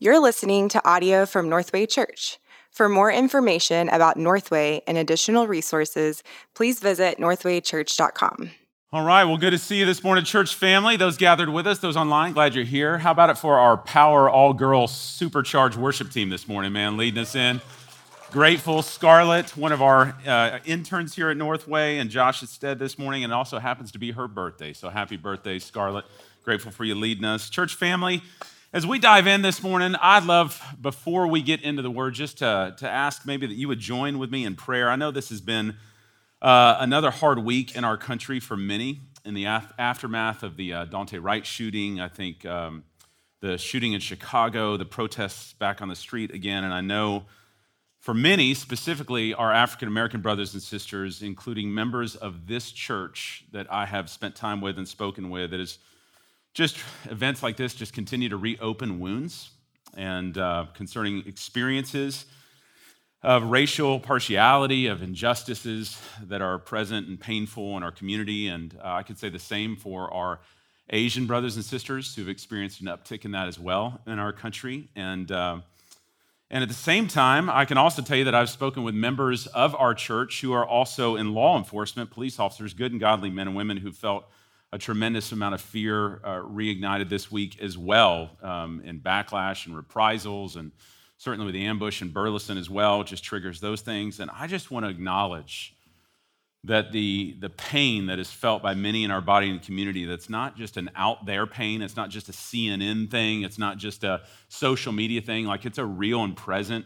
You're listening to audio from Northway Church. For more information about Northway and additional resources, please visit northwaychurch.com. All right, well, good to see you this morning, church family. Those gathered with us, those online, glad you're here. How about it for our Power All Girls Supercharged Worship team this morning, man, leading us in? Grateful Scarlett, one of our uh, interns here at Northway, and Josh Stead this morning, and it also happens to be her birthday. So happy birthday, Scarlett. Grateful for you leading us. Church family, as we dive in this morning, I'd love, before we get into the word, just to, to ask maybe that you would join with me in prayer. I know this has been uh, another hard week in our country for many in the af- aftermath of the uh, Daunte Wright shooting. I think um, the shooting in Chicago, the protests back on the street again, and I know for many, specifically our African American brothers and sisters, including members of this church that I have spent time with and spoken with, that is just events like this just continue to reopen wounds and uh, concerning experiences of racial partiality, of injustices that are present and painful in our community. And uh, I could say the same for our Asian brothers and sisters who've experienced an uptick in that as well in our country. And, uh, and at the same time, I can also tell you that I've spoken with members of our church who are also in law enforcement, police officers, good and godly men and women who felt a tremendous amount of fear uh, reignited this week as well um, in backlash and reprisals, and certainly with the ambush in Burleson as well, just triggers those things. And I just want to acknowledge that the, the pain that is felt by many in our body and community that's not just an out there pain it's not just a cnn thing it's not just a social media thing like it's a real and present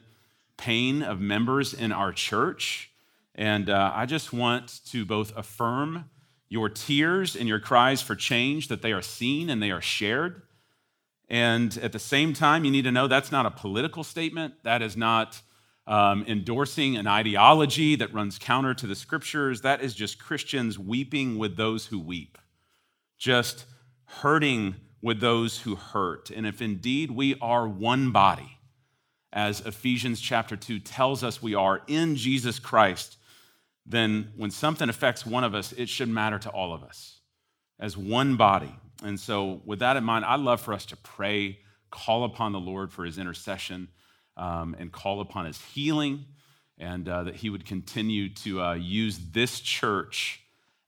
pain of members in our church and uh, i just want to both affirm your tears and your cries for change, that they are seen and they are shared. And at the same time, you need to know that's not a political statement. That is not um, endorsing an ideology that runs counter to the scriptures. That is just Christians weeping with those who weep, just hurting with those who hurt. And if indeed we are one body, as Ephesians chapter 2 tells us we are in Jesus Christ, then when something affects one of us, it should matter to all of us as one body. And so, with that in mind, I'd love for us to pray, call upon the Lord for his intercession, um, and call upon his healing, and uh, that he would continue to uh, use this church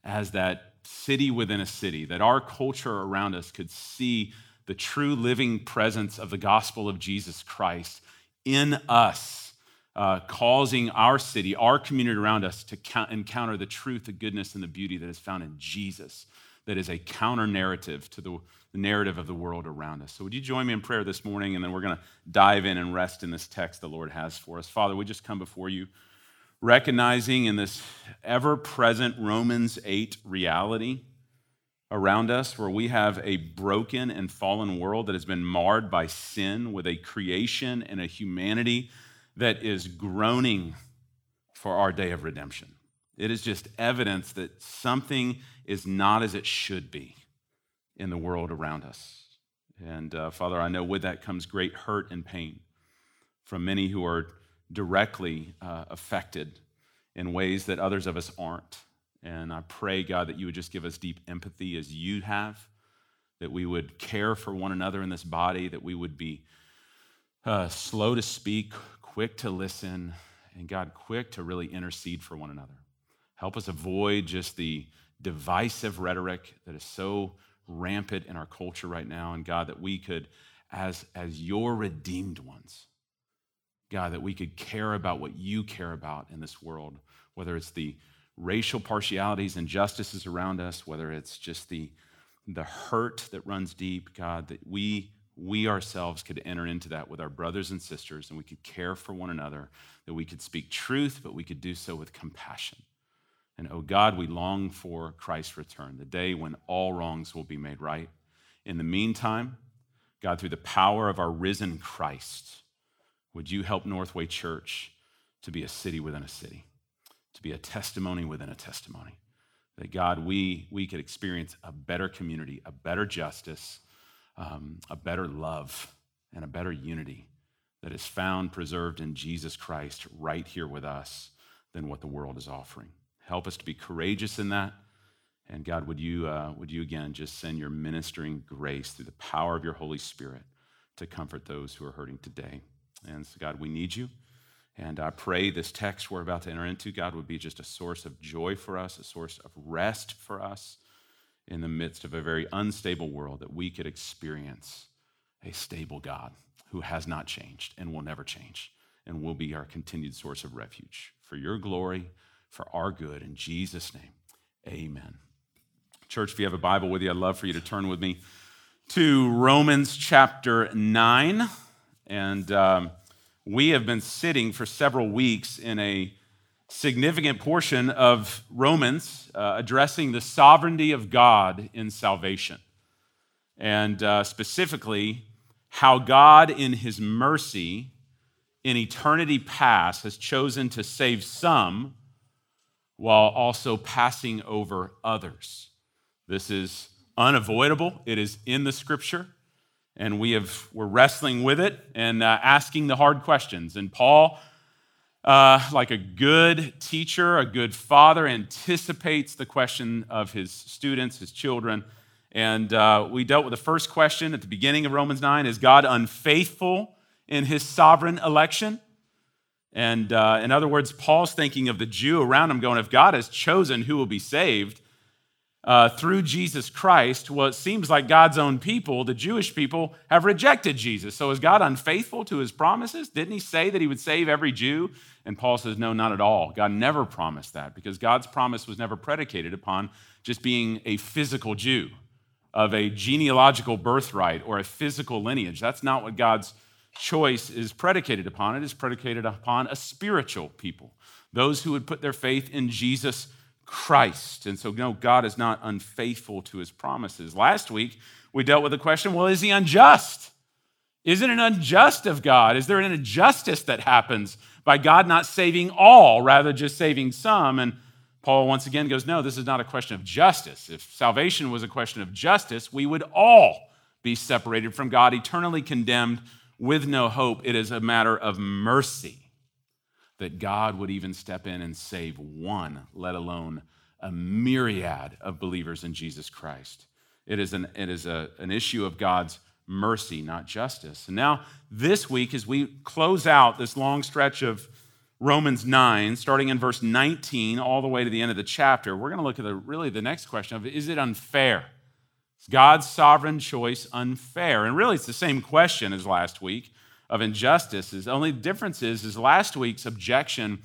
as that city within a city, that our culture around us could see the true living presence of the gospel of Jesus Christ in us uh, causing our city, our community around us to count, encounter the truth, the goodness, and the beauty that is found in Jesus, that is a counter narrative to the, the narrative of the world around us. So, would you join me in prayer this morning? And then we're going to dive in and rest in this text the Lord has for us. Father, we just come before you, recognizing in this ever present Romans 8 reality around us, where we have a broken and fallen world that has been marred by sin, with a creation and a humanity that is groaning for our day of redemption. It is just evidence that something is not as it should be in the world around us. And uh, Father, I know with that comes great hurt and pain from many who are directly uh, affected in ways that others of us aren't. And I pray, God, that you would just give us deep empathy as you have, that we would care for one another in this body, that we would be uh, slow to speak, quick to listen, and God, quick to really intercede for one another. Help us avoid just the divisive rhetoric that is so rampant in our culture right now. And God, that we could, as, as your redeemed ones, God, that we could care about what you care about in this world, whether it's the racial partialities and injustices around us, whether it's just the, the hurt that runs deep, God, that we we ourselves could enter into that with our brothers and sisters and we could care for one another, that we could speak truth, but we could do so with compassion. And oh God, we long for Christ's return, the day when all wrongs will be made right. In the meantime, God, through the power of our risen Christ, would you help Northway Church to be a city within a city, to be a testimony within a testimony? That God, we, we could experience a better community, a better justice, um, a better love and a better unity that is found preserved in Jesus Christ right here with us than what the world is offering. Help us to be courageous in that. And God, would you, uh, would you again just send your ministering grace through the power of your Holy Spirit to comfort those who are hurting today. And so, God, we need you. And I pray this text we're about to enter into, God, would be just a source of joy for us, a source of rest for us in the midst of a very unstable world, that we could experience a stable God who has not changed and will never change and will be our continued source of refuge for your glory, for our good. In Jesus' name, amen. Church, if you have a Bible with you, I'd love for you to turn with me to Romans chapter 9. And um, we have been sitting for several weeks in a significant portion of Romans uh, addressing the sovereignty of God in salvation. And uh, specifically, how God, in his mercy, in eternity past, has chosen to save some while also passing over others. This is unavoidable, it is in the scripture and we have we're wrestling with it and uh, asking the hard questions and paul uh, like a good teacher a good father anticipates the question of his students his children. And uh, we dealt with the first question at the beginning of romans 9 is god unfaithful in his sovereign election? And uh, in other words paul's thinking of the jew around him going if god has chosen who will be saved uh, through Jesus Christ, well, it seems like God's own people, the Jewish people, have rejected Jesus. So is God unfaithful to his promises? Didn't he say that he would save every Jew? And Paul says, no, not at all. God never promised that because God's promise was never predicated upon just being a physical Jew of a genealogical birthright or a physical lineage. That's not what God's choice is predicated upon. It is predicated upon a spiritual people, those who would put their faith in Jesus Christ. And so, no, God is not unfaithful to his promises. Last week, we dealt with the question well, is he unjust? Isn't it unjust of God? Is there an injustice that happens by God not saving all, rather just saving some? And Paul once again goes, no, this is not a question of justice. If salvation was a question of justice, we would all be separated from God, eternally condemned with no hope. It is a matter of mercy that God would even step in and save one, let alone a myriad of believers in Jesus Christ. It is an, it is a, an issue of God's mercy, not justice. And now, this week, as we close out this long stretch of Romans 9, starting in verse 19 all the way to the end of the chapter, we're going to look at the, really the next question of is it unfair? Is God's sovereign choice unfair? And really, it's the same question as last week of injustice. The only difference is, is last week's objection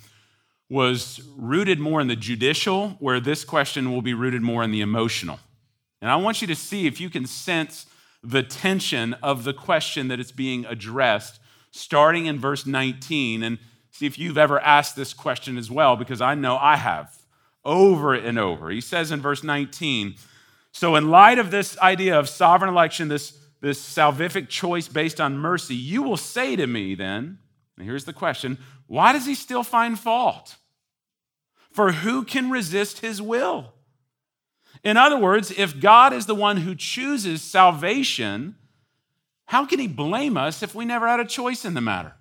was rooted more in the judicial, where this question will be rooted more in the emotional. And I want you to see if you can sense the tension of the question that is being addressed, starting in verse 19, and see if you've ever asked this question as well, because I know I have over and over. He says in verse 19, so in light of this idea of sovereign election, this this salvific choice based on mercy, you will say to me then, and here's the question why does he still find fault? For who can resist his will? In other words, if God is the one who chooses salvation, how can he blame us if we never had a choice in the matter?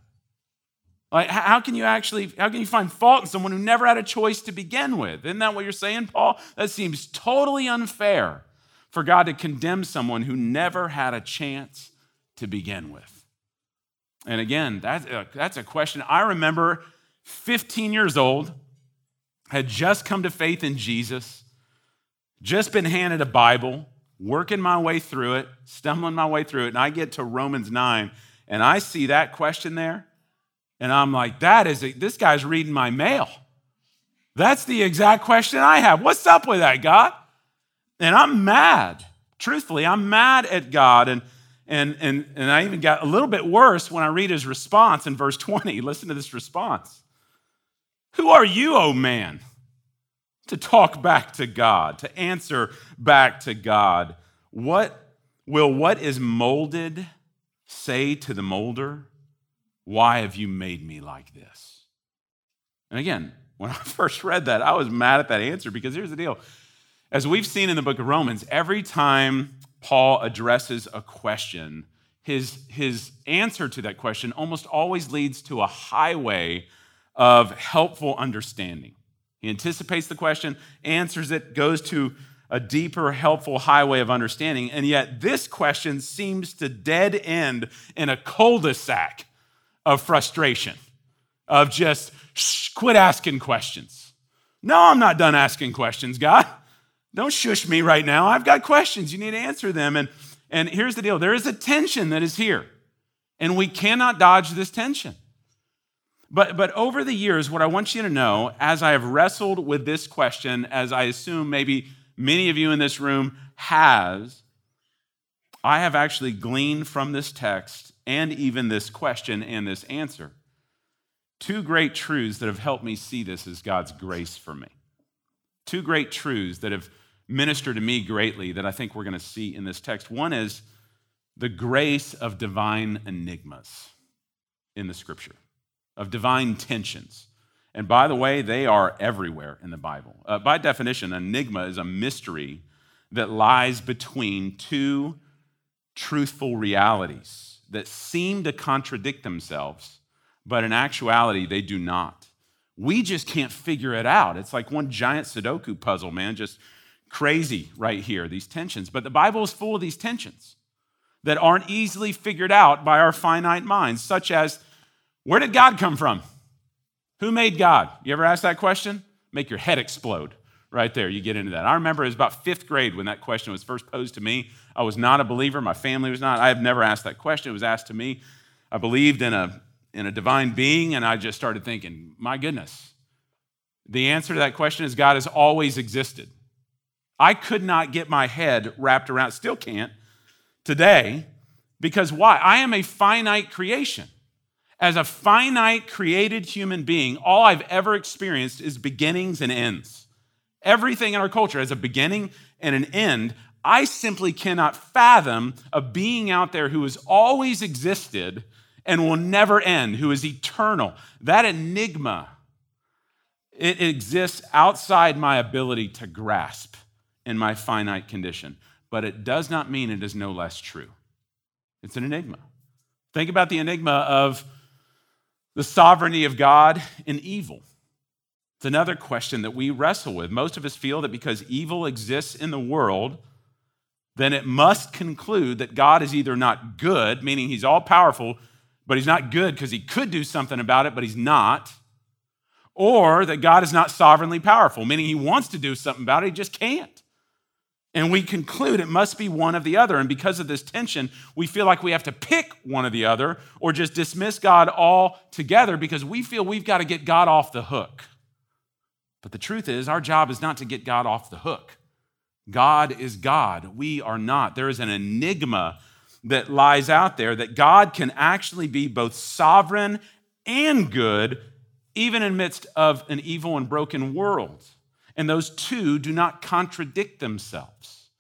Like, how can you actually, how can you find fault in someone who never had a choice to begin with? Isn't that what you're saying, Paul? That seems totally unfair for God to condemn someone who never had a chance to begin with? And again, that's a, that's a question. I remember 15 years old, had just come to faith in Jesus, just been handed a Bible, working my way through it, stumbling my way through it, and I get to Romans 9, and I see that question there, and I'm like, that is, a, this guy's reading my mail. That's the exact question I have. What's up with that, God? And I'm mad. Truthfully, I'm mad at God. And, and, and, and I even got a little bit worse when I read his response in verse 20. Listen to this response Who are you, O oh man, to talk back to God, to answer back to God? What will what is molded say to the molder? Why have you made me like this? And again, when I first read that, I was mad at that answer because here's the deal as we've seen in the book of Romans, every time Paul addresses a question, his, his answer to that question almost always leads to a highway of helpful understanding. He anticipates the question, answers it, goes to a deeper, helpful highway of understanding. And yet, this question seems to dead end in a cul de sac of frustration, of just shh, quit asking questions. No, I'm not done asking questions, God. Don't shush me right now. I've got questions. You need to answer them. And, and here's the deal there is a tension that is here, and we cannot dodge this tension. But, but over the years, what I want you to know, as I have wrestled with this question, as I assume maybe many of you in this room has, I have actually gleaned from this text and even this question and this answer two great truths that have helped me see this as God's grace for me. Two great truths that have ministered to me greatly that I think we're going to see in this text. One is the grace of divine enigmas in the scripture of divine tensions. And by the way, they are everywhere in the Bible. Uh, by definition, enigma is a mystery that lies between two truthful realities that seem to contradict themselves, but in actuality, they do not. We just can't figure it out. It's like one giant Sudoku puzzle, man, just crazy right here, these tensions. But the Bible is full of these tensions that aren't easily figured out by our finite minds, such as where did God come from? Who made God? You ever ask that question? Make your head explode right there. You get into that. I remember it was about fifth grade when that question was first posed to me. I was not a believer. My family was not. I have never asked that question. It was asked to me. I believed in a, in a divine being, and I just started thinking, my goodness. The answer to that question is God has always existed. I could not get my head wrapped around, still can't today, because why? I am a finite creation. As a finite created human being, all I've ever experienced is beginnings and ends. Everything in our culture has a beginning and an end. I simply cannot fathom a being out there who has always existed and will never end, who is eternal. That enigma, it exists outside my ability to grasp in my finite condition, but it does not mean it is no less true. It's an enigma. Think about the enigma of the sovereignty of God in evil. It's another question that we wrestle with. Most of us feel that because evil exists in the world, then it must conclude that God is either not good, meaning he's all powerful, but he's not good because he could do something about it, but he's not, or that God is not sovereignly powerful, meaning he wants to do something about it, he just can't. And we conclude it must be one of the other. And because of this tension, we feel like we have to pick one or the other or just dismiss God altogether because we feel we've got to get God off the hook. But the truth is, our job is not to get God off the hook. God is God. We are not. There is an enigma that lies out there that God can actually be both sovereign and good, even in midst of an evil and broken world. And those two do not contradict themselves.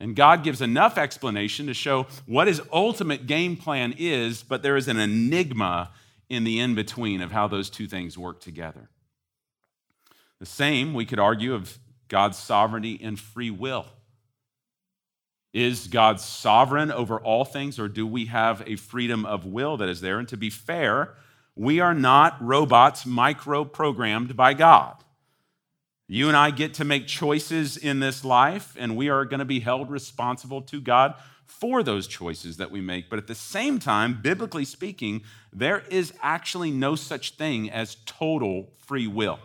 And God gives enough explanation to show what his ultimate game plan is, but there is an enigma in the in between of how those two things work together. The same, we could argue, of God's sovereignty and free will. Is God sovereign over all things, or do we have a freedom of will that is there? And to be fair, we are not robots micro programmed by God. You and I get to make choices in this life, and we are going to be held responsible to God for those choices that we make. But at the same time, biblically speaking, there is actually no such thing as total free will.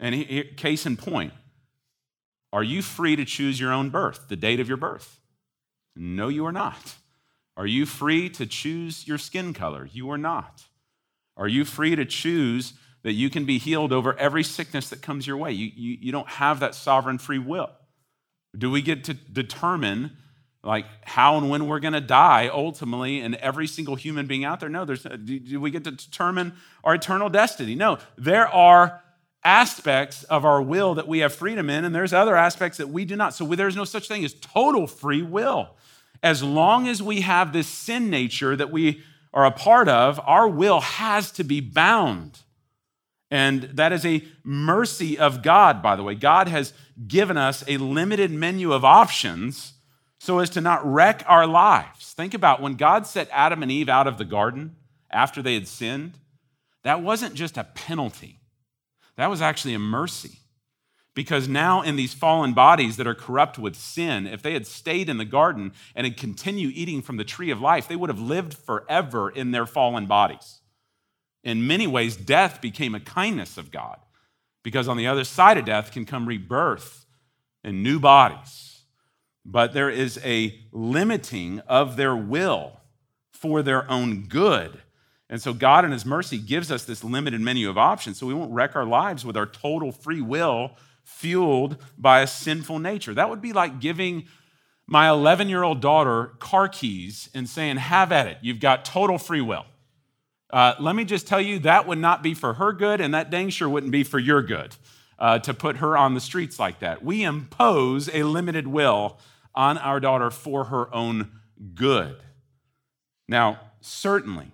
And here, case in point, are you free to choose your own birth, the date of your birth? No, you are not. Are you free to choose your skin color? You are not. Are you free to choose that you can be healed over every sickness that comes your way. You, you, you don't have that sovereign free will. Do we get to determine like how and when we're going to die ultimately and every single human being out there no there's uh, do, do we get to determine our eternal destiny no there are aspects of our will that we have freedom in and there's other aspects that we do not so there's no such thing as total free will as long as we have this sin nature that we are a part of our will has to be bound and that is a mercy of God, by the way. God has given us a limited menu of options so as to not wreck our lives. Think about when God set Adam and Eve out of the garden after they had sinned, that wasn't just a penalty, that was actually a mercy. Because now, in these fallen bodies that are corrupt with sin, if they had stayed in the garden and had continued eating from the tree of life, they would have lived forever in their fallen bodies. In many ways, death became a kindness of God, because on the other side of death can come rebirth and new bodies. But there is a limiting of their will for their own good. And so, God, in His mercy, gives us this limited menu of options so we won't wreck our lives with our total free will fueled by a sinful nature. That would be like giving my 11 year old daughter car keys and saying, Have at it. You've got total free will. Uh, let me just tell you, that would not be for her good, and that dang sure wouldn't be for your good uh, to put her on the streets like that. We impose a limited will on our daughter for her own good. Now, certainly,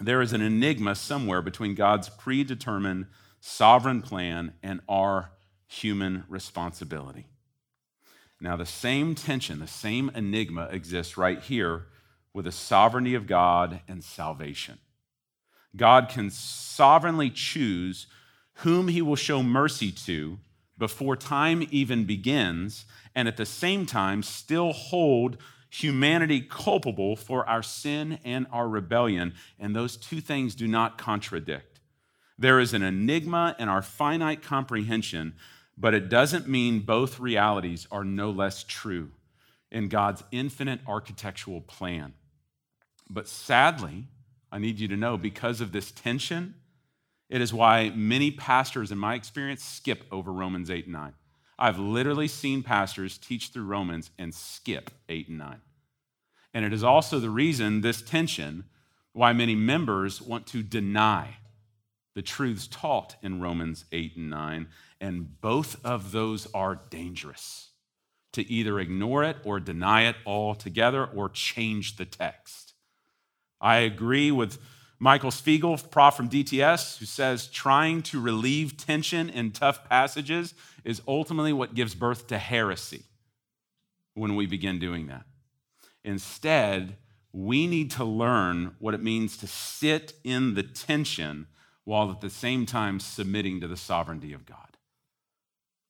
there is an enigma somewhere between God's predetermined sovereign plan and our human responsibility. Now, the same tension, the same enigma exists right here with the sovereignty of God and salvation. God can sovereignly choose whom he will show mercy to before time even begins, and at the same time, still hold humanity culpable for our sin and our rebellion. And those two things do not contradict. There is an enigma in our finite comprehension but it doesn't mean both realities are no less true in God's infinite architectural plan. But sadly, I need you to know because of this tension, it is why many pastors, in my experience, skip over Romans 8 and 9. I've literally seen pastors teach through Romans and skip 8 and 9. And it is also the reason, this tension, why many members want to deny the truths taught in Romans 8 and 9, and both of those are dangerous to either ignore it or deny it altogether or change the text. I agree with Michael Svigel, prof from DTS, who says trying to relieve tension in tough passages is ultimately what gives birth to heresy when we begin doing that. Instead, we need to learn what it means to sit in the tension while at the same time submitting to the sovereignty of God.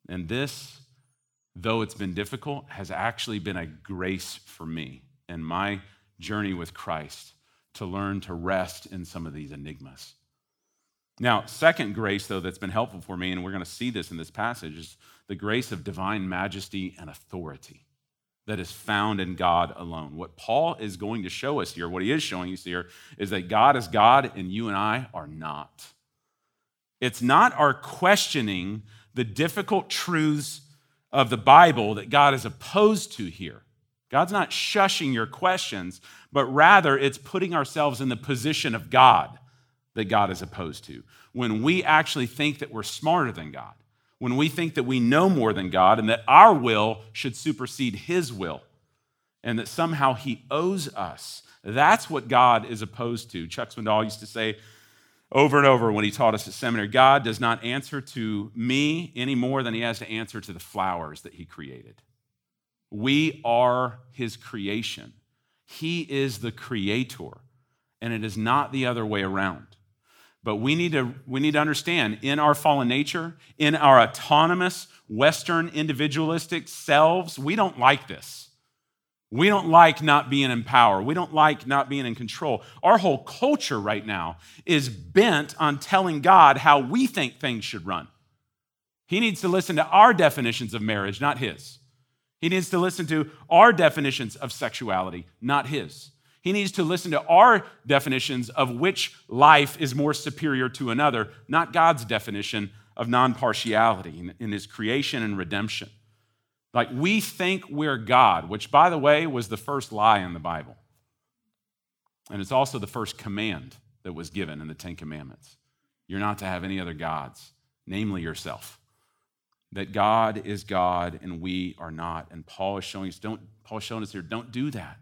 And this, though it's been difficult, has actually been a grace for me and my journey with Christ to learn to rest in some of these enigmas. Now, second grace, though, that's been helpful for me, and we're going to see this in this passage, is the grace of divine majesty and authority that is found in God alone. What Paul is going to show us here, what he is showing us here, is that God is God and you and I are not. It's not our questioning the difficult truths of the Bible that God is opposed to here. God's not shushing your questions, but rather it's putting ourselves in the position of God that God is opposed to. When we actually think that we're smarter than God, when we think that we know more than God and that our will should supersede His will and that somehow He owes us. That's what God is opposed to. Chuck Swindoll used to say over and over when he taught us at seminary God does not answer to me any more than He has to answer to the flowers that He created. We are His creation, He is the creator, and it is not the other way around. But we need to, we need to understand in our fallen nature, in our autonomous, Western, individualistic selves, we don't like this. We don't like not being in power. We don't like not being in control. Our whole culture right now is bent on telling God how we think things should run. He needs to listen to our definitions of marriage, not his. He needs to listen to our definitions of sexuality, not his. He needs to listen to our definitions of which life is more superior to another, not God's definition of non partiality in his creation and redemption. Like we think we're God, which, by the way, was the first lie in the Bible. And it's also the first command that was given in the Ten Commandments. You're not to have any other gods, namely yourself. That God is God and we are not. And Paul is showing us, don't, Paul is showing us here, don't do that.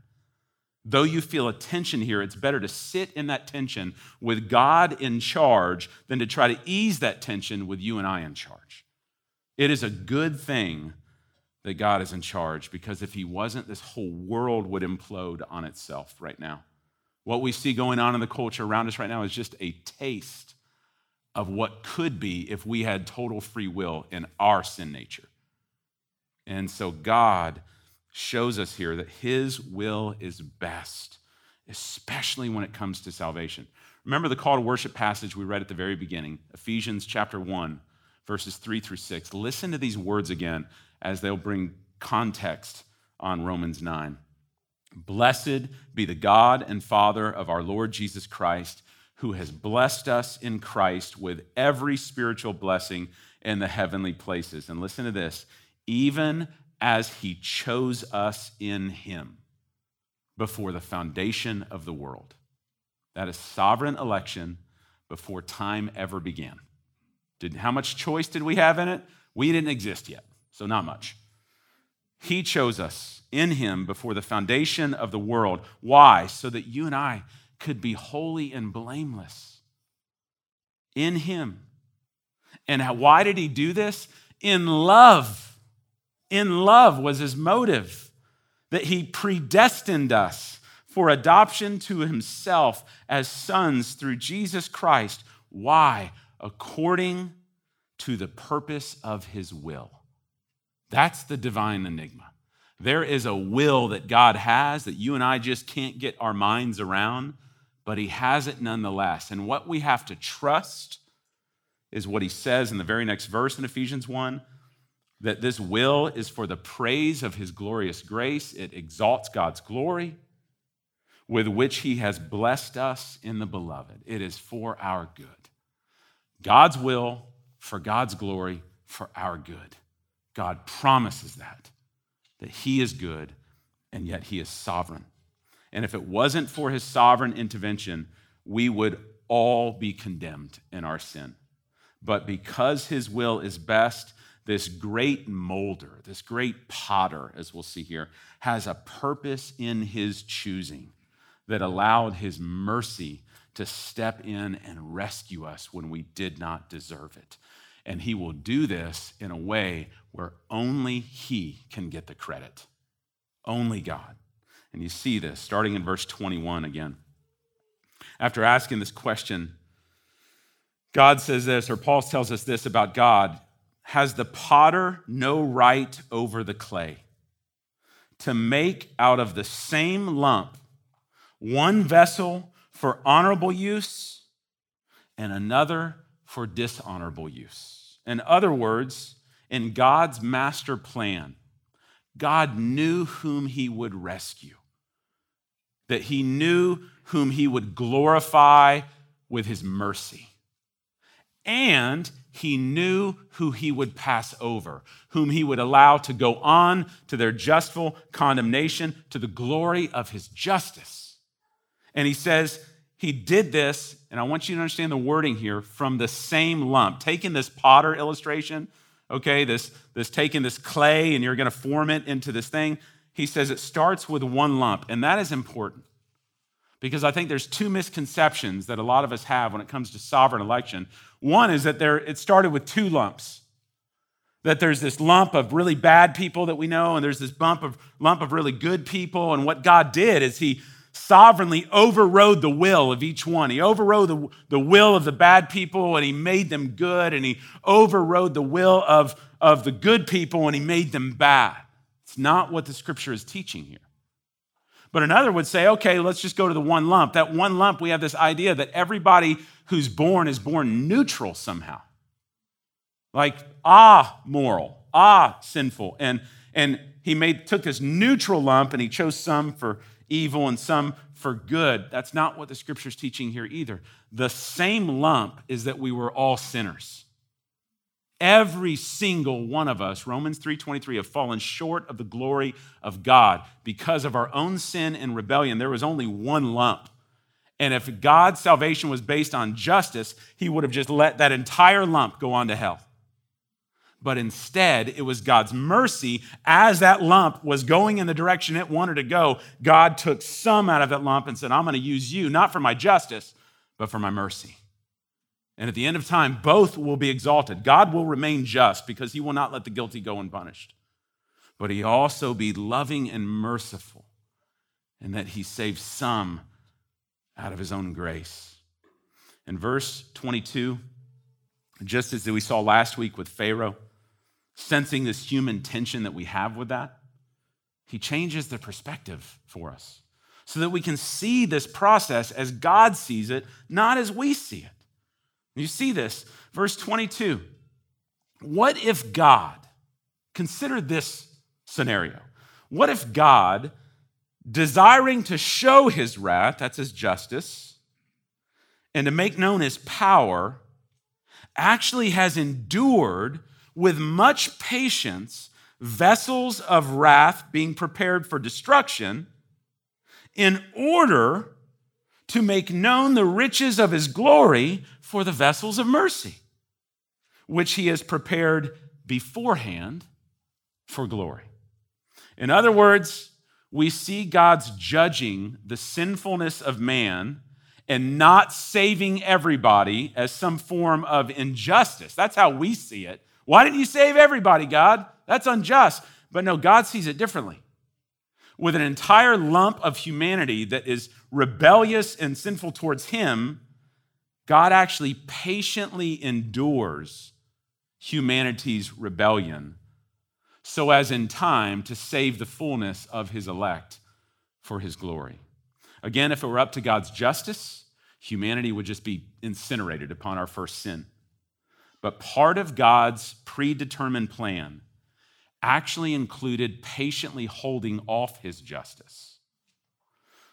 Though you feel a tension here, it's better to sit in that tension with God in charge than to try to ease that tension with you and I in charge. It is a good thing that God is in charge because if He wasn't, this whole world would implode on itself right now. What we see going on in the culture around us right now is just a taste of what could be if we had total free will in our sin nature. And so God shows us here that his will is best, especially when it comes to salvation. Remember the call to worship passage we read at the very beginning, Ephesians chapter 1, verses 3 through 6. Listen to these words again as they'll bring context on Romans 9. Blessed be the God and Father of our Lord Jesus Christ, who has blessed us in Christ with every spiritual blessing in the heavenly places. And listen to this even as he chose us in him before the foundation of the world. That is sovereign election before time ever began. Did, how much choice did we have in it? We didn't exist yet, so not much. He chose us in Him before the foundation of the world. Why? So that you and I could be holy and blameless in Him. And why did He do this? In love. In love was His motive, that He predestined us for adoption to himself as sons through Jesus Christ. Why? According to the purpose of his will. That's the divine enigma. There is a will that God has that you and I just can't get our minds around, but he has it nonetheless. And what we have to trust is what he says in the very next verse in Ephesians 1 that this will is for the praise of his glorious grace. It exalts God's glory with which he has blessed us in the beloved. It is for our good. God's will, for God's glory, for our good. God promises that, that he is good and yet he is sovereign. And if it wasn't for his sovereign intervention, we would all be condemned in our sin. But because his will is best, this great molder, this great potter, as we'll see here, has a purpose in his choosing that allowed his mercy to step in and rescue us when we did not deserve it. And he will do this in a way where only he can get the credit. Only God. And you see this starting in verse 21 again. After asking this question, God says this, or Paul tells us this about God Has the potter no right over the clay to make out of the same lump one vessel for honorable use and another for dishonorable use. In other words, in God's master plan, God knew whom he would rescue, that he knew whom he would glorify with his mercy. And he knew who he would pass over, whom he would allow to go on to their justful condemnation to the glory of his justice. And he says, he did this, and I want you to understand the wording here from the same lump. Taking this potter illustration, okay, this, this taking this clay and you're to form it into this thing. He says it starts with one lump, and that is important because I think there's two misconceptions that a lot of us have when it comes to sovereign election. One is that there, it started with two lumps. That there's this lump of really bad people that we know, and there's this bump of lump of really good people. And what God did is He sovereignly overrode the will of each one. He overrode the, the will of the bad people and he made them good, and he overrode the will of, of the good people and he made them bad. It's not what the scripture is teaching here. But another would say, okay, let's just go to the one lump. That one lump, we have this idea that everybody who's born is born neutral somehow. Like, ah, moral, ah, sinful. And, and he made, took this neutral lump and he chose some for evil and some for good. That's not what the scripture is teaching here either. The same lump is that we were all sinners. Every single one of us, Romans 3:23, have fallen short of the glory of God because of our own sin and rebellion. There was only one lump. And if God's salvation was based on justice, he would have just let that entire lump go on to hell but instead it was God's mercy. As that lump was going in the direction it wanted to go, God took some out of that lump and said, I'm going to use you, not for my justice, but for my mercy. And at the end of time, both will be exalted. God will remain just because he will not let the guilty go unpunished. But he also be loving and merciful, and that he saves some out of his own grace. In verse 22, just as we saw last week with Pharaoh, sensing this human tension that we have with that, he changes the perspective for us so that we can see this process as God sees it, not as we see it. You see this, verse 22. What if God, consider this scenario, what if God, desiring to show his wrath, that's his justice, and to make known his power, actually has endured with much patience vessels of wrath being prepared for destruction in order to make known the riches of his glory for the vessels of mercy, which he has prepared beforehand for glory. In other words, we see God's judging the sinfulness of man and not saving everybody as some form of injustice. That's how we see it. Why didn't you save everybody, God? That's unjust. But no, God sees it differently. With an entire lump of humanity that is rebellious and sinful towards Him, God actually patiently endures humanity's rebellion so as in time to save the fullness of His elect for His glory. Again, if it were up to God's justice, humanity would just be incinerated upon our first sin. But part of God's predetermined plan actually included patiently holding off his justice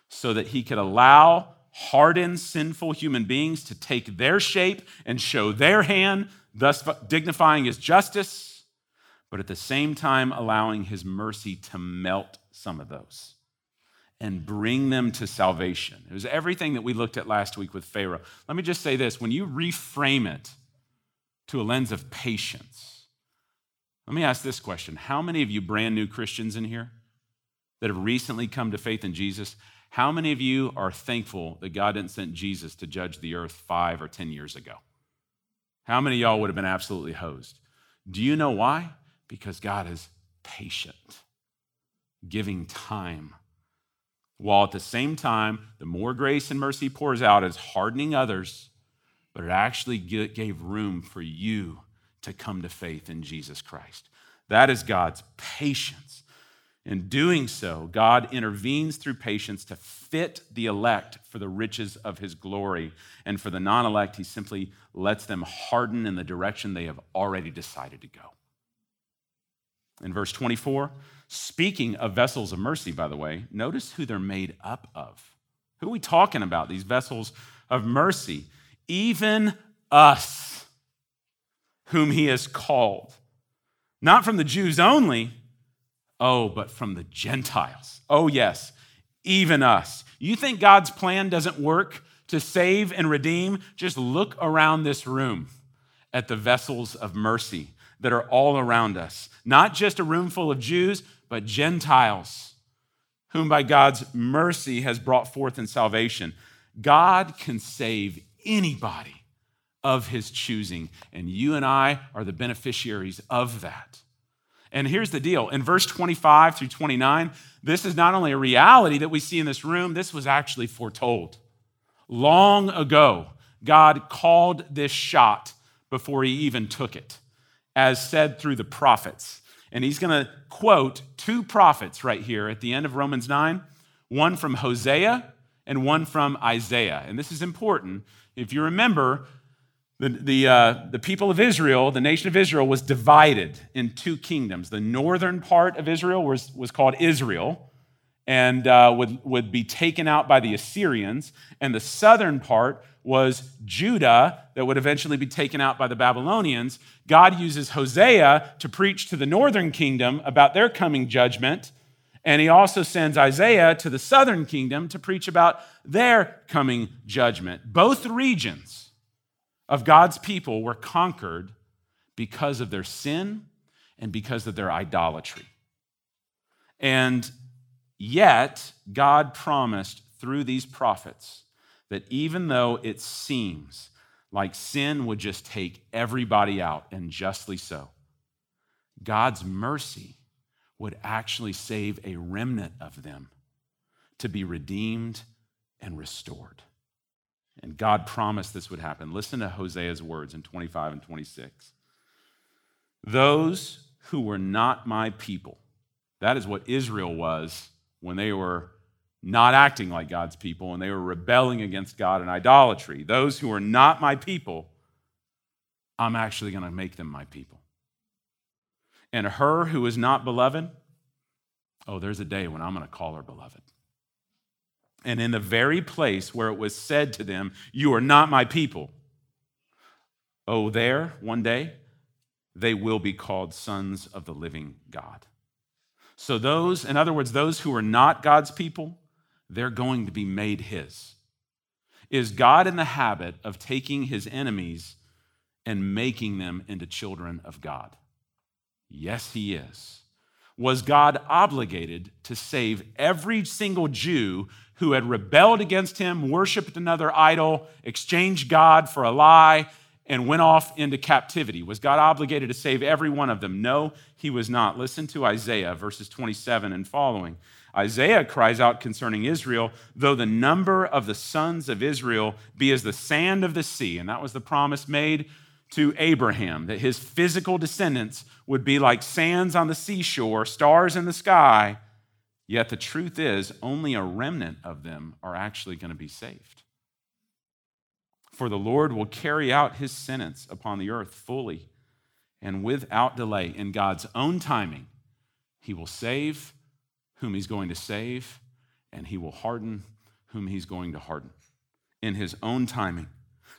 so that he could allow hardened, sinful human beings to take their shape and show their hand, thus dignifying his justice, but at the same time allowing his mercy to melt some of those and bring them to salvation. It was everything that we looked at last week with Pharaoh. Let me just say this when you reframe it to a lens of patience, let me ask this question How many of you, brand new Christians in here that have recently come to faith in Jesus, how many of you are thankful that God didn't send Jesus to judge the earth five or 10 years ago? How many y'all would have been absolutely hosed? Do you know why? Because God is patient, giving time. While at the same time, the more grace and mercy pours out is hardening others, but it actually gave room for you to come to faith in Jesus Christ. That is God's patience. In doing so, God intervenes through patience to fit the elect for the riches of his glory. And for the non elect, he simply lets them harden in the direction they have already decided to go. In verse 24, speaking of vessels of mercy, by the way, notice who they're made up of. Who are we talking about, these vessels of mercy? Even us whom he has called. Not from the Jews only, oh, but from the Gentiles. Oh, yes, even us. You think God's plan doesn't work to save and redeem? Just look around this room at the vessels of mercy that are all around us. Not just a room full of Jews, but Gentiles, whom by God's mercy has brought forth in salvation. God can save anybody of his choosing. And you and I are the beneficiaries of that. And here's the deal in verse 25 through 29, this is not only a reality that we see in this room, this was actually foretold. Long ago, God called this shot before he even took it, as said through the prophets. And he's going to quote two prophets right here at the end of Romans 9 one from Hosea and one from Isaiah. And this is important. If you remember, the, the, uh, the people of Israel, the nation of Israel, was divided in two kingdoms. The northern part of Israel was, was called Israel and uh, would, would be taken out by the Assyrians, and the southern part was Judah that would eventually be taken out by the Babylonians. God uses Hosea to preach to the northern kingdom about their coming judgment, and he also sends Isaiah to the southern kingdom to preach about their coming judgment. Both regions of God's people were conquered because of their sin and because of their idolatry. And yet, God promised through these prophets that even though it seems like sin would just take everybody out, and justly so, God's mercy would actually save a remnant of them to be redeemed and restored. And God promised this would happen. Listen to Hosea's words in 25 and 26. Those who were not my people, that is what Israel was when they were not acting like God's people and they were rebelling against God and idolatry. Those who are not my people, I'm actually going to make them my people. And her who is not beloved, oh, there's a day when I'm going to call her beloved. And in the very place where it was said to them, You are not my people, oh, there, one day, they will be called sons of the living God. So, those, in other words, those who are not God's people, they're going to be made His. Is God in the habit of taking His enemies and making them into children of God? Yes, He is. Was God obligated to save every single Jew who had rebelled against Him, worshiped another idol, exchanged God for a lie, and went off into captivity. Was God obligated to save every one of them? No, he was not. Listen to Isaiah, verses 27 and following. Isaiah cries out concerning Israel, though the number of the sons of Israel be as the sand of the sea. And that was the promise made to Abraham, that his physical descendants would be like sands on the seashore, stars in the sky. Yet the truth is, only a remnant of them are actually going to be saved. For the Lord will carry out his sentence upon the earth fully and without delay. In God's own timing, he will save whom he's going to save, and he will harden whom he's going to harden in his own timing.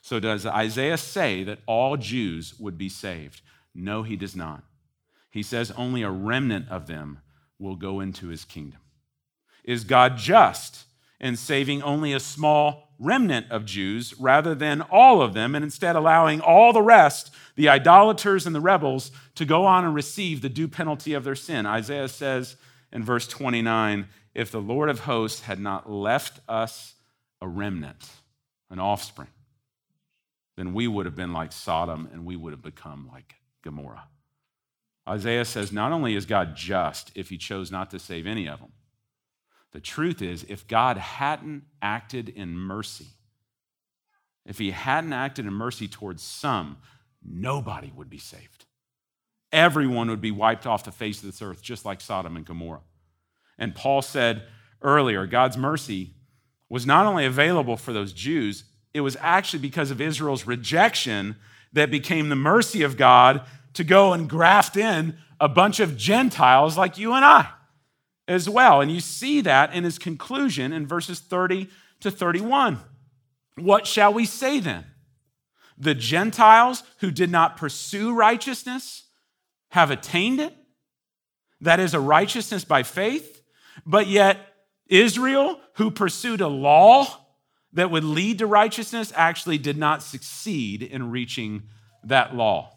So, does Isaiah say that all Jews would be saved? No, he does not. He says only a remnant of them will go into his kingdom. Is God just in saving only a small remnant of Jews rather than all of them, and instead allowing all the rest, the idolaters and the rebels, to go on and receive the due penalty of their sin. Isaiah says in verse 29 if the Lord of hosts had not left us a remnant, an offspring, then we would have been like Sodom and we would have become like Gomorrah. Isaiah says not only is God just if he chose not to save any of them, the truth is, if God hadn't acted in mercy, if he hadn't acted in mercy towards some, nobody would be saved. Everyone would be wiped off the face of this earth, just like Sodom and Gomorrah. And Paul said earlier God's mercy was not only available for those Jews, it was actually because of Israel's rejection that became the mercy of God to go and graft in a bunch of Gentiles like you and I as well. And you see that in his conclusion in verses 30 to 31. What shall we say then? The Gentiles who did not pursue righteousness have attained it. That is a righteousness by faith. But yet, Israel, who pursued a law that would lead to righteousness, actually did not succeed in reaching that law.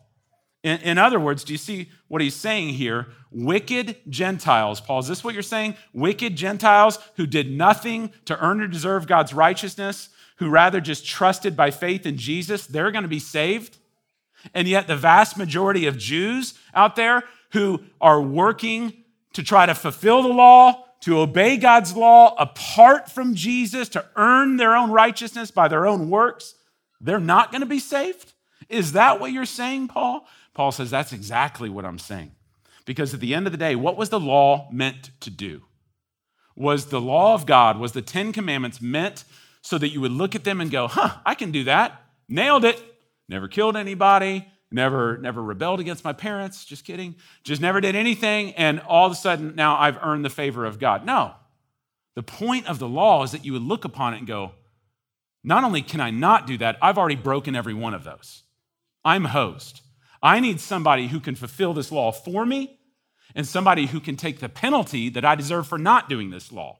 In, in, other words, do you see what he's saying here? Wicked Gentiles, Paul, is this what you're saying? Wicked Gentiles who did nothing to earn or deserve God's righteousness, who rather just trusted by faith in Jesus, they're going to be saved? And yet, the vast majority of Jews out there who are working to try to fulfill the law, to obey God's law apart from Jesus, to earn their own righteousness by their own works, they're not going to be saved? Is that what you're saying, Paul? Paul says, That's exactly what I'm saying. Because at the end of the day, what was the law meant to do? Was the law of God, was the Ten Commandments meant so that you would look at them and go, huh, I can do that. Nailed it. Never killed anybody, never, never rebelled against my parents, just kidding. Just never did anything, and all of a sudden now I've earned the favor of God. No. The point of the law is that you would look upon it and go, not only can I not do that, I've already broken every one of those. I'm hosed. I need somebody who can fulfill this law for me and somebody who can take the penalty that I deserve for not doing this law.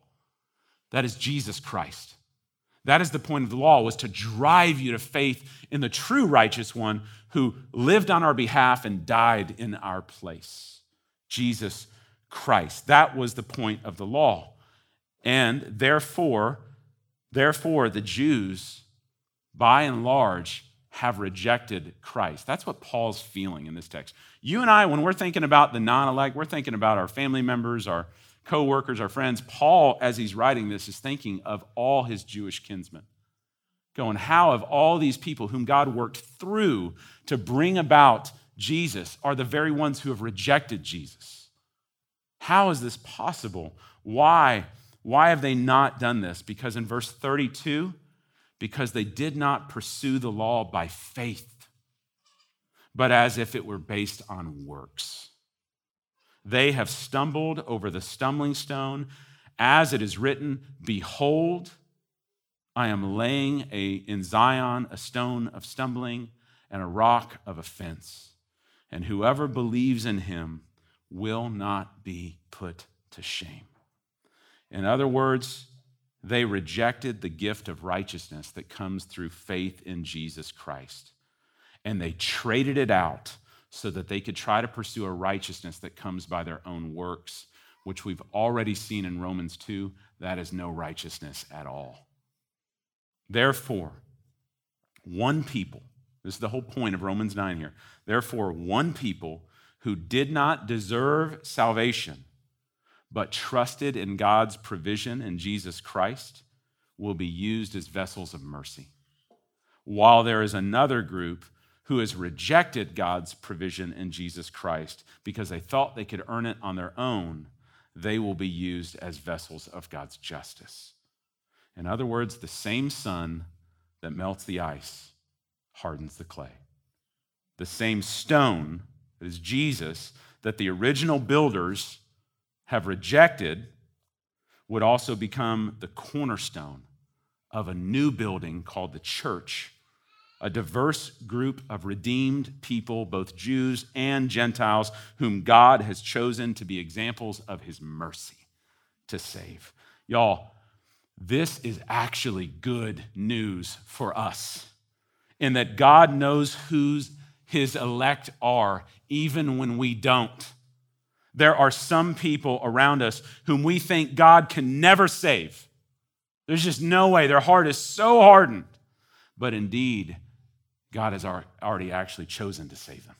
That is Jesus Christ. That is the point of the law was to drive you to faith in the true righteous one who lived on our behalf and died in our place. Jesus Christ. That was the point of the law. And therefore, therefore the Jews by and large have rejected Christ. That's what Paul's feeling in this text. You and I, when we're thinking about the non elect, we're thinking about our family members, our co workers, our friends. Paul, as he's writing this, is thinking of all his Jewish kinsmen. Going, how have all these people whom God worked through to bring about Jesus are the very ones who have rejected Jesus? How is this possible? Why? Why have they not done this? Because in verse 32, because they did not pursue the law by faith, but as if it were based on works. They have stumbled over the stumbling stone, as it is written, Behold, I am laying a, in Zion a stone of stumbling and a rock of offense, and whoever believes in him will not be put to shame. In other words, they rejected the gift of righteousness that comes through faith in Jesus Christ, and they traded it out so that they could try to pursue a righteousness that comes by their own works, which we've already seen in Romans 2. That is no righteousness at all. Therefore, one people, this is the whole point of Romans 9 here. Therefore, one people who did not deserve salvation, but trusted in God's provision in Jesus Christ, will be used as vessels of mercy. While there is another group who has rejected God's provision in Jesus Christ because they thought they could earn it on their own, they will be used as vessels of God's justice. In other words, the same sun that melts the ice hardens the clay. The same stone that is Jesus that the original builders have rejected would also become the cornerstone of a new building called the church a diverse group of redeemed people, both Jews and Gentiles, whom God has chosen to be examples of his mercy to save. Y'all, this is actually good news for us in that God knows whose his elect are, even when we don't. There are some people around us whom we think God can never save. There's just no way. Their heart is so hardened. But indeed, God has already actually chosen to save them.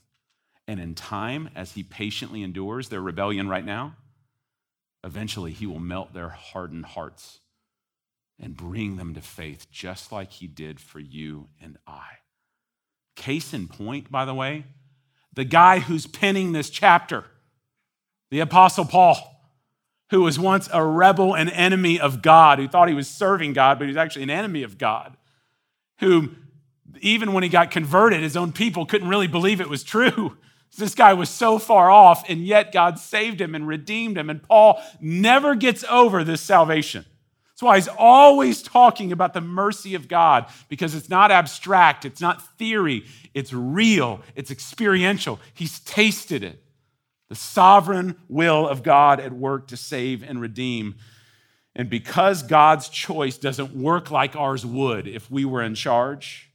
And in time, as He patiently endures their rebellion right now, eventually He will melt their hardened hearts and bring them to faith, just like He did for you and I. Case in point, by the way, the guy who's penning this chapter, the Apostle Paul, who was once a rebel and enemy of God, who thought he was serving God, but he was actually an enemy of God, who even when he got converted, his own people couldn't really believe it was true. This guy was so far off, and yet God saved him and redeemed him. And Paul never gets over this salvation. That's why he's always talking about the mercy of God, because it's not abstract, it's not theory, it's real, it's experiential. He's tasted it. The sovereign will of God at work to save and redeem. And because God's choice doesn't work like ours would if we were in charge,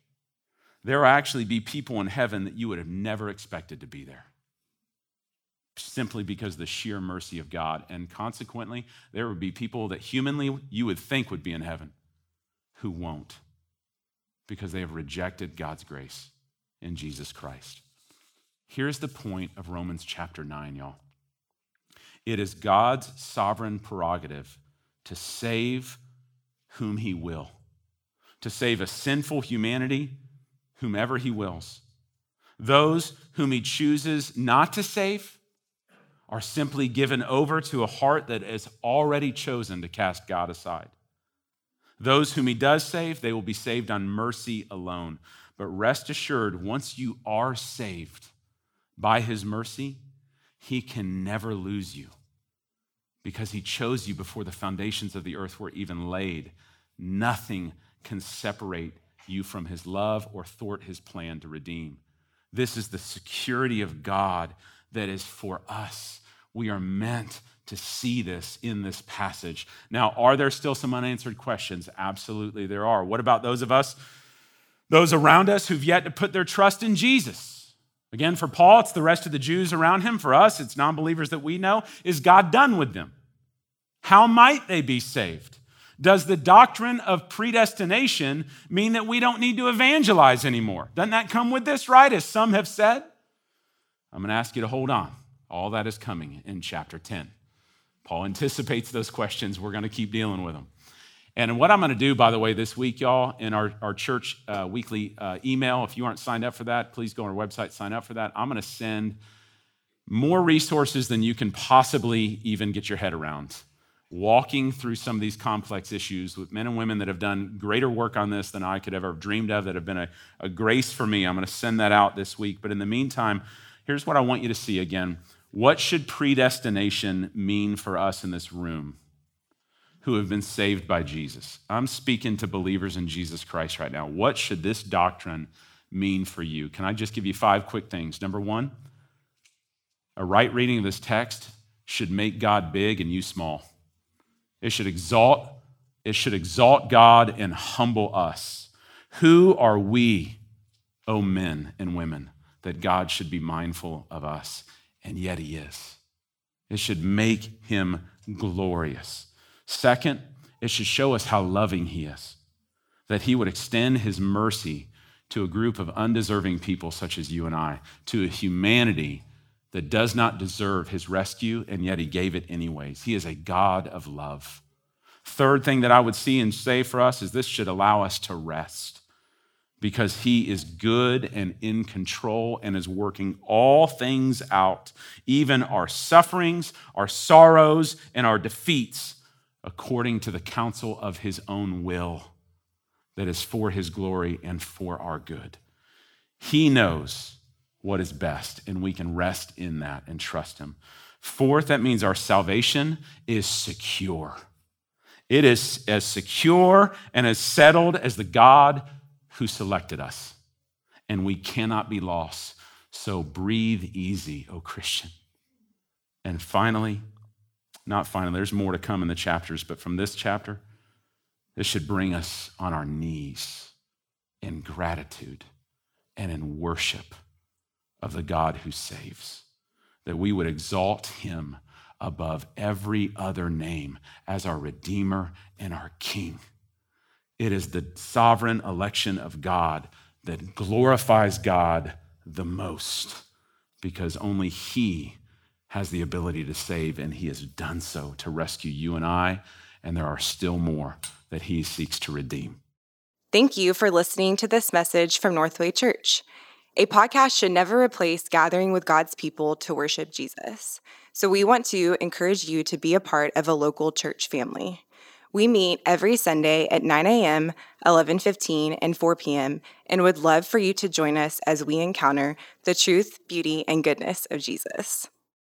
there will actually be people in heaven that you would have never expected to be there. Simply because the sheer mercy of God. And consequently, there would be people that humanly you would think would be in heaven who won't because they have rejected God's grace in Jesus Christ. Here's the point of Romans chapter 9, y'all. It is God's sovereign prerogative to save whom he will, to save a sinful humanity whomever he wills. Those whom he chooses not to save are simply given over to a heart that is already chosen to cast God aside. Those whom he does save, they will be saved on mercy alone. But rest assured, once you are saved by his mercy, he can never lose you because he chose you before the foundations of the earth were even laid. Nothing can separate you from his love or thwart his plan to redeem. This is the security of God that is for us. We are meant to see this in this passage. Now, are there still some unanswered questions? Absolutely, there are. What about those of us, those around us who've yet to put their trust in Jesus? Again, for Paul, it's the rest of the Jews around him. For us, it's non believers that we know. Is God done with them? How might they be saved? Does the doctrine of predestination mean that we don't need to evangelize anymore? Doesn't that come with this, right? As some have said? I'm going to ask you to hold on. All that is coming in chapter 10. Paul anticipates those questions. We're going to keep dealing with them. And what I'm going to do, by the way, this week, y'all, in our, our church uh, weekly uh, email, if you aren't signed up for that, please go on our website, sign up for that. I'm going to send more resources than you can possibly even get your head around walking through some of these complex issues with men and women that have done greater work on this than I could ever have dreamed of, that have been a, a grace for me. I'm going to send that out this week. But in the meantime, here's what I want you to see again. What should predestination mean for us in this room who have been saved by Jesus? I'm speaking to believers in Jesus Christ right now. What should this doctrine mean for you? Can I just give you five quick things? Number one, a right reading of this text should make God big and you small. It should exalt, it should exalt God and humble us. Who are we, O oh men and women, that God should be mindful of us? And yet he is. It should make him glorious. Second, it should show us how loving he is, that he would extend his mercy to a group of undeserving people such as you and I, to a humanity that does not deserve his rescue, and yet he gave it anyways. He is a God of love. Third thing that I would see and say for us is this should allow us to rest because he is good and in control and is working all things out, even our sufferings, our sorrows, and our defeats, according to the counsel of his own will that is for his glory and for our good. He knows what is best, and we can rest in that and trust Him. Fourth, that means our salvation is secure. It is as secure and as settled as the God who selected us, and we cannot be lost. So breathe easy, O Christian. And finally, not finally, there's more to come in the chapters, but from this chapter, this should bring us on our knees in gratitude and in worship of the God who saves, that we would exalt him above every other name as our Redeemer and our King. It is the sovereign election of God that glorifies God the most because only He has the ability to save, and He has done so to rescue you and I, and there are still more that He seeks to redeem. Thank you for listening to this message from Northway Church. A podcast should never replace gathering with God's people to worship Jesus. So we want to encourage you to be a part of a local church family. We meet every Sunday at 9 a.m., 11:15, and 4 p.m. and would love for you to join us as we encounter the truth, beauty, and goodness of Jesus.